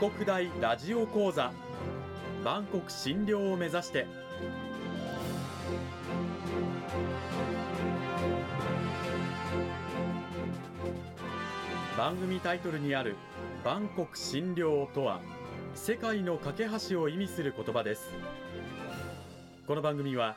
沖国大ラジオ講座。万国診療を目指して。番組タイトルにある万国診療とは世界の架け橋を意味する言葉です。この番組は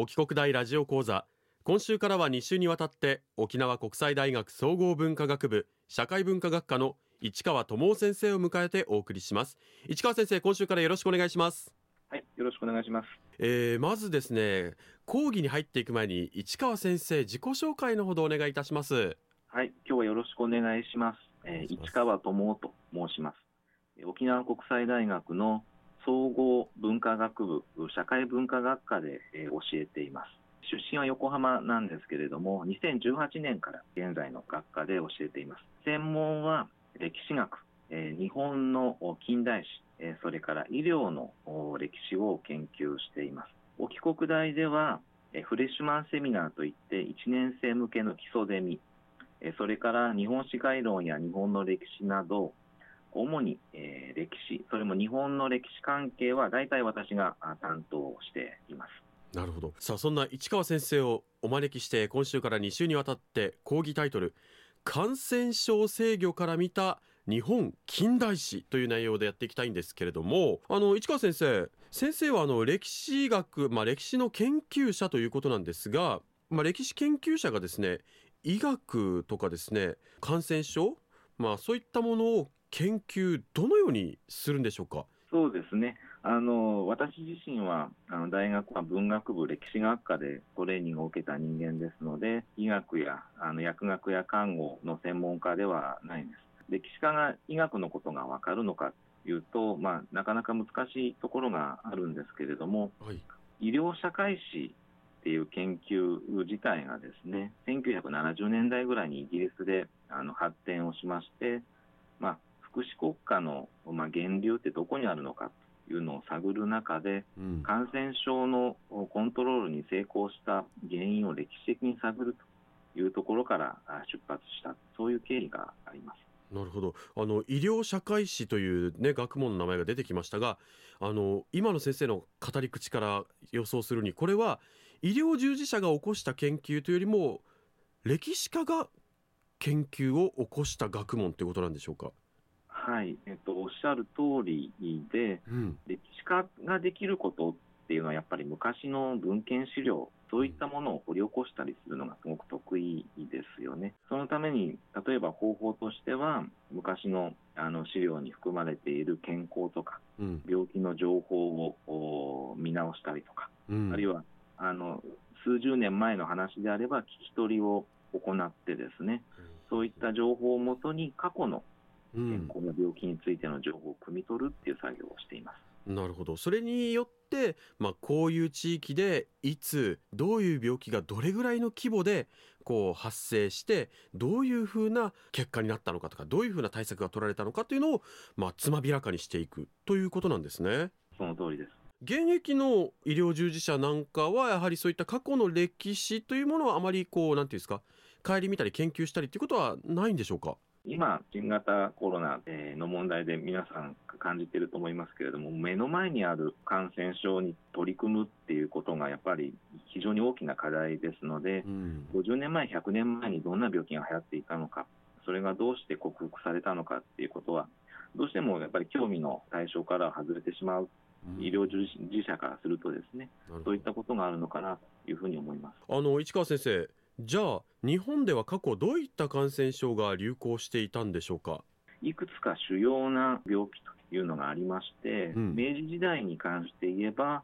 沖国大ラジオ講座。今週からは2週にわたって沖縄国際大学総合文化学部社会文化学科の市川智夫先生を迎えてお送りします。市川先生今週からよろしくお願いします。はいよろしくお願いします、えー、まずですね講義に入っていく前に市川先生自己紹介のほどお願いいたします。はい今日はよろしくお願いします、えー、市川智夫と申します。沖縄国際大学の総合文化学部社会文化学科で、えー、教えています出身は横浜なんですけれども2018年から現在の学科で教えています専門は歴史学、え日本の近代史、えそれから医療の歴史を研究しています。沖国大では、えフレッシュマンセミナーといって1年生向けの基礎ゼミ、えそれから日本史概論や日本の歴史など、主に、え歴史、それも日本の歴史関係は大体私が担当しています。なるほど。さあ、そんな市川先生をお招きして、今週から2週にわたって講義タイトル、感染症制御から見た日本近代史という内容でやっていきたいんですけれどもあの市川先生先生はあの歴史学、まあ、歴史の研究者ということなんですが、まあ、歴史研究者がですね医学とかですね感染症、まあ、そういったものを研究どのようにするんでしょうか？そうですね。あの私自身はあの大学は文学部歴史学科でトレーニングを受けた人間ですので医学やあの薬学や看護の専門家ではないんです。歴史家が医学のことが分かるのかというと、まあ、なかなか難しいところがあるんですけれども、はい、医療社会史っていう研究自体がですね1970年代ぐらいにイギリスであの発展をしまして、まあ、福祉国家の、まあ、源流ってどこにあるのかいうのを探る中で、うん、感染症のコントロールに成功した原因を歴史的に探るというところから出発した、そういう経緯があります。なるほどあの医療社会史という、ね、学問の名前が出てきましたがあの今の先生の語り口から予想するにこれは医療従事者が起こした研究というよりも歴史家が研究を起こした学問ということなんでしょうか？はい、えっと、おっしゃる通りで、うん、歴史家ができることっていうのは、やっぱり昔の文献資料、そういったものを掘り起こしたりするのがすごく得意ですよね。そのために、例えば方法としては、昔のあの資料に含まれている健康とか、うん、病気の情報を見直したりとか、うん、あるいはあの数十年前の話であれば、聞き取りを行ってですね、そういった情報をもとに過去の健康や病気についての情報を汲み取るっていう作業をしています。なるほどそれによって、まあ、こういう地域でいつどういう病気がどれぐらいの規模でこう発生してどういうふうな結果になったのかとかどういうふうな対策が取られたのかというのを、まあ、つまびらかにしていくということなんですね。その通りです現役の医療従事者なんかはやはりそういった過去の歴史というものはあまりこうなんていうんですか顧みたり研究したりということはないんでしょうか？今、新型コロナの問題で皆さん感じていると思いますけれども、目の前にある感染症に取り組むっていうことがやっぱり非常に大きな課題ですので、うん、50年前、100年前にどんな病気が流行っていたのか、それがどうして克服されたのかっていうことは、どうしてもやっぱり興味の対象から外れてしまう医療従事者からするとですね、そういったことがあるのかなというふうに思います。あの市川先生、じゃあ日本では過去どういった感染症が流行していたんでしょうか？いくつか主要な病気というのがありまして、うん、明治時代に関して言えば、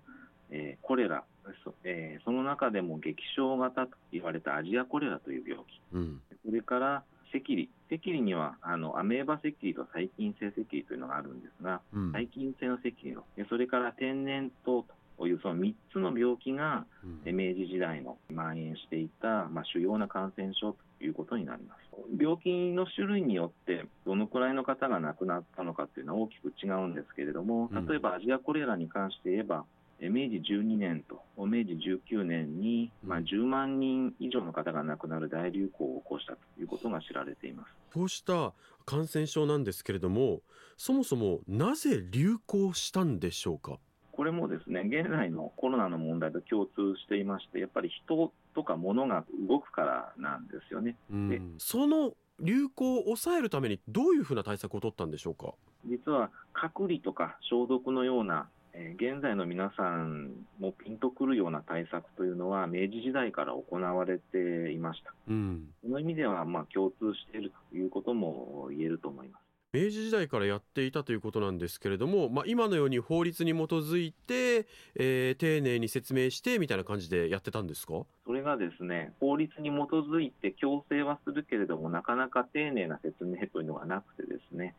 えー、コレラ。そ,、えー、その中でも激症型と言われたアジアコレラという病気、うん、それから赤痢、赤痢にはあのアメーバ赤痢と細菌性赤痢というのがあるんですが、うん、細菌性の赤痢の、それから天然痘というその3つの病気が、うん、明治時代の蔓延していた、まあ、主要な感染症ということになります。病気の種類によってどのくらいの方が亡くなったのかというのは大きく違うんですけれども、例えばアジアコレラに関して言えば、明治12年と明治19年に、まあ、10万人以上の方が亡くなる大流行を起こしたということが知られていますこうした感染症なんですけれども、そもそもなぜ流行したんでしょうか？これもですね現在のコロナの問題と共通していまして、やっぱり人とか物が動くからなんですよね。でその流行を抑えるためにどういうふうな対策を取ったんでしょうか？実は隔離とか消毒のようなえ現在の皆さんもピンとくるような対策というのは明治時代から行われていました。うん、その意味ではまあ共通しているということも言えると思います。明治時代からやっていたということなんですけれども、まあ、今のように法律に基づいて、えー、丁寧に説明してみたいな感じでやってたんですか？それがですね法律に基づいて強制はするけれどもなかなか丁寧な説明というのがなくてですね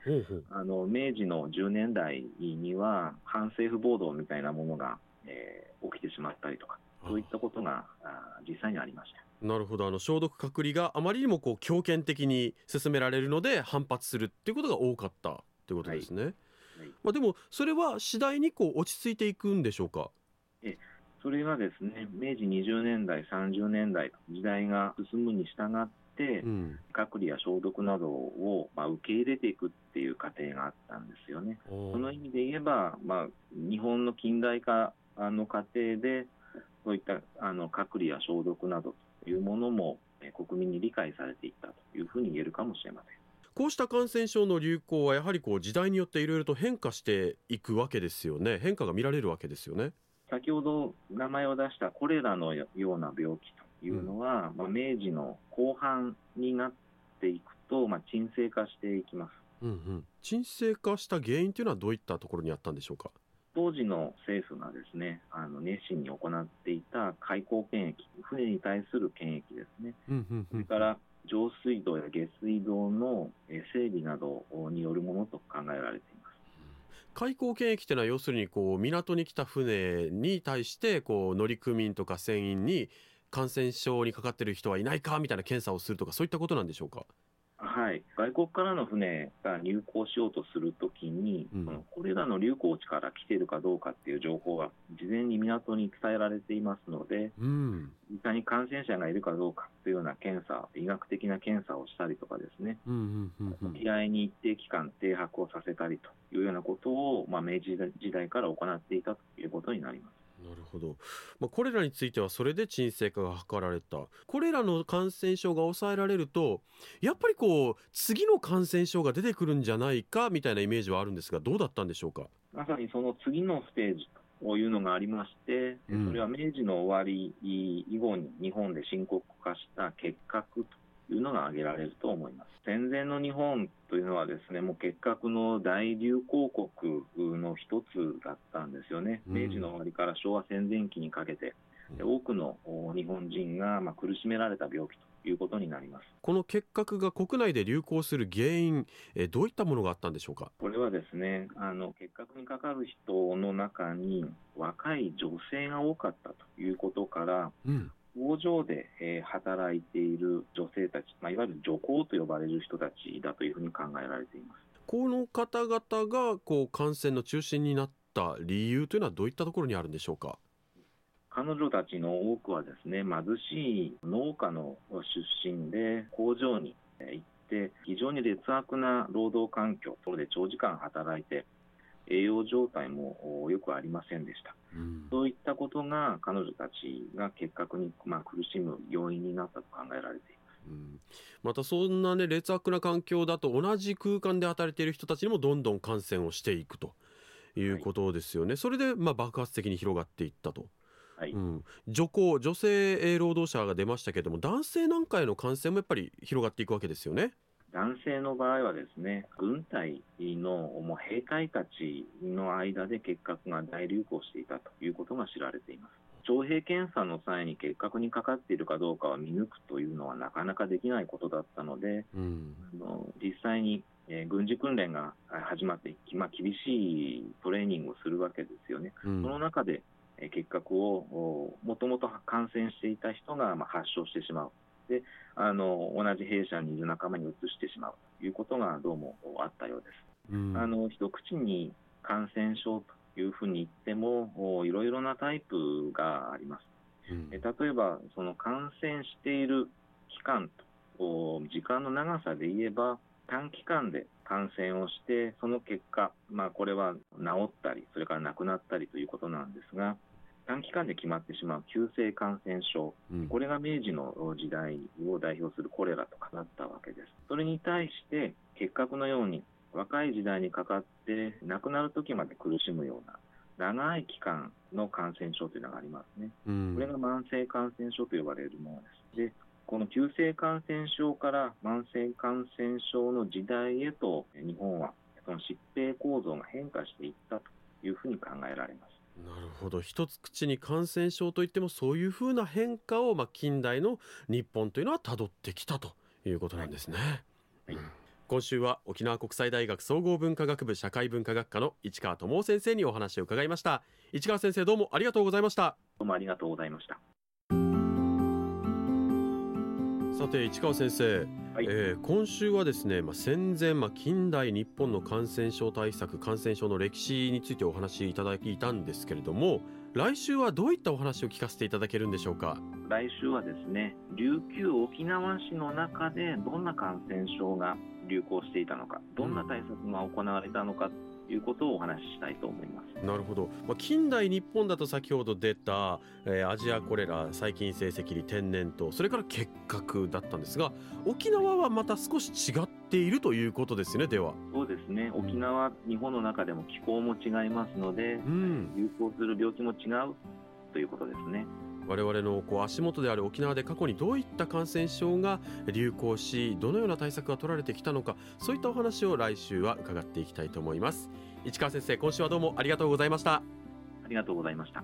あの明治の10年代には反政府暴動みたいなものが、えー、起きてしまったりとかそういったことがあ実際にありました。なるほどあの消毒隔離があまりにもこう強権的に進められるので反発するっていうことが多かったということですね。はいはい、まあ、でもそれは次第にこう落ち着いていくんでしょうか？えそれがですね明治20年代30年代時代が進むに従って、うん、隔離や消毒などを、まあ、受け入れていくっていう過程があったんですよね。その意味で言えば、まあ、日本の近代化の過程でそういったあの隔離や消毒などいうものも国民に理解されていったというふうに言えるかもしれません。こうした感染症の流行はやはりこう時代によっていろいろと変化していくわけですよね。変化が見られるわけですよね。先ほど名前を出したコレラのような病気というのは、うん、まあ、明治の後半になっていくと、まあ、沈静化していきます。うんうん、沈静化した原因というのはどういったところにあったんでしょうか？当時の政府がですねあの熱心に行っていた海溝検疫、船に対する検疫ですね、それから上水道や下水道の整備などによるものと考えられています。海溝検疫というのは要するにこう港に来た船に対してこう乗組員とか船員に感染症にかかっている人はいないかみたいな検査をするとかそういったことなんでしょうか？はい、外国からの船が入港しようとするときに、うん、これらの流行地から来ているかどうかっていう情報が事前に港に伝えられていますので、うん、実際に感染者がいるかどうかというような検査、医学的な検査をしたりとかですね、依頼に一定期間停泊をさせたりというようなことを、まあ、明治時代から行っていたということになります。なるほど、まあ、これらについてはそれで沈静化が図られた。これらの感染症が抑えられるとやっぱりこう次の感染症が出てくるんじゃないかみたいなイメージはあるんですがどうだったんでしょうか？まさにその次のステージというのがありまして、うん、それは明治の終わり以後に日本で深刻化した結核というのが挙げられると思います。戦前の日本というのはですね、もう結核の大流行国の一つだったんですよね。明治の終わりから昭和戦前期にかけて、多くの日本人がま苦しめられた病気ということになります。この結核が国内で流行する原因、えどういったものがあったんでしょうか？これはですねあの結核にかかる人の中に若い女性が多かったということから、うん、工場で、え働いている女性たち、まあ、いわゆる女工と呼ばれる人たちだというふうに考えられています。この方々がこう感染の中心になった理由というのはどういったところにあるんでしょうか？彼女たちの多くはですね貧しい農家の出身で工場に行って非常に劣悪な労働環境それで長時間働いて栄養状態もよくありませんでした、うん、そういったことが彼女たちが結核にまあ苦しむ要因になったと考えられています。うん、またそんなね劣悪な環境だと同じ空間で働いている人たちにもどんどん感染をしていくということですよね、はい、それでまあ爆発的に広がっていったと。はい。うん、女工女性労働者が出ましたけれども男性なんかへの感染もやっぱり広がっていくわけですよね。男性の場合はですね、軍隊のもう兵隊たちの間で結核が大流行していたということが知られています。徴兵検査の際に結核にかかっているかどうかは見抜くというのはなかなかできないことだったので、うん、あの実際に、えー、軍事訓練が始まって、まあ、厳しいトレーニングをするわけですよね。うん、その中で、えー、結核をもともと感染していた人が、まあ、発症してしまう。であの同じ弊社にいる仲間に移してしまうということがどうもあったようです。うん、あの一口に感染症というふうに言っても、いろいろなタイプがあります。うん、例えば、その感染している期間と時間の長さで言えば、短期間で感染をして、その結果、まあ、これは治ったり、それから亡くなったりということなんですが、短期間で決まってしまう急性感染症、うん、これが明治の時代を代表するコレラとかだったわけです。それに対して、結核のように若い時代にかかって亡くなる時まで苦しむような長い期間の感染症というのがありますね。うん、これが慢性感染症と呼ばれるものです。でこの急性感染症から慢性感染症の時代へと日本はその疾病構造が変化していったというふうに考えられます。なるほど。一つ口に感染症といってもそういうふうな変化を、まあ、近代の日本というのはたどってきたということなんですね。はい、はい。今週は沖縄国際大学総合文化学部社会文化学科の市川智夫先生にお話を伺いました。市川先生どうもありがとうございました。どうもありがとうございましたさて市川先生、はい、えー、今週はですね、まあ、戦前、まあ、近代日本の感染症対策感染症の歴史についてお話しいただいたんですけれども来週はどういったお話を聞かせていただけるんでしょうか？来週はですね琉球沖縄市の中でどんな感染症が流行していたのか、どんな対策が行われたのかということをお話ししたいと思います。なるほど。まあ、近代日本だと先ほど出た、えー、アジアコレラ、細菌性赤痢、天然痘、それから結核だったんですが、沖縄はまた少し違っているということですね。では。そうですね。沖縄、うん、日本の中でも気候も違いますので、うん、流行する病気も違うということですね。我々のこう足元である沖縄で過去にどういった感染症が流行しどのような対策が取られてきたのかそういったお話を来週は伺っていきたいと思います市川先生今週はどうもありがとうございましたありがとうございました